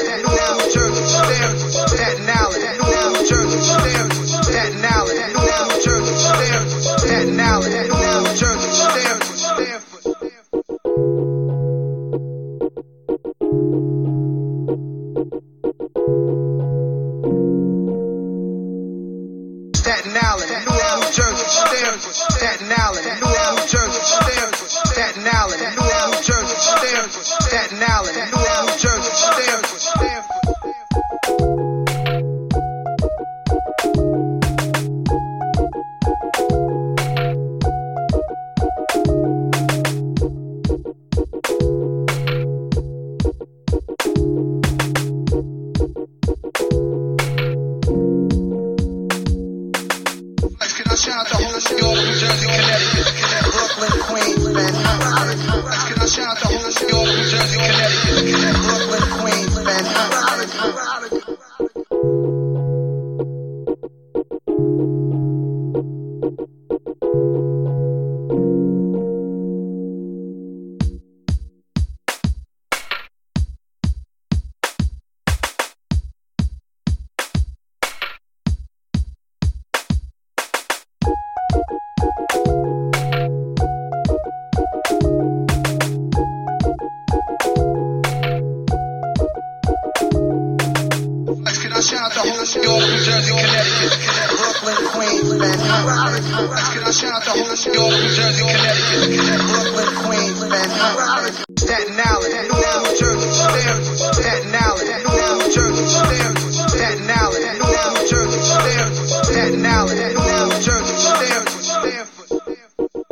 knowledge, new New Jersey, stare, that knowledge, new New Jersey, stare, that knowledge, new New new Jersey, stare, stare. Staten Island, New, New Jersey, stare, Staten Island, New, New Jersey, stare, Staten Island, New, New Jersey, stare, Staten Island, Shout out to Home, New York, New Jersey, Connecticut, Brooklyn, Queens. York, New Jersey, Connecticut, Brooklyn, Queens, Manhattan. Can I shout out to Homeless York, New Jersey, Connecticut, Brooklyn, Queens, Manhattan. Staten Island, New Jersey, Staten Staten Island, New Jersey, Staten Staten Island, New Jersey, Staten Island.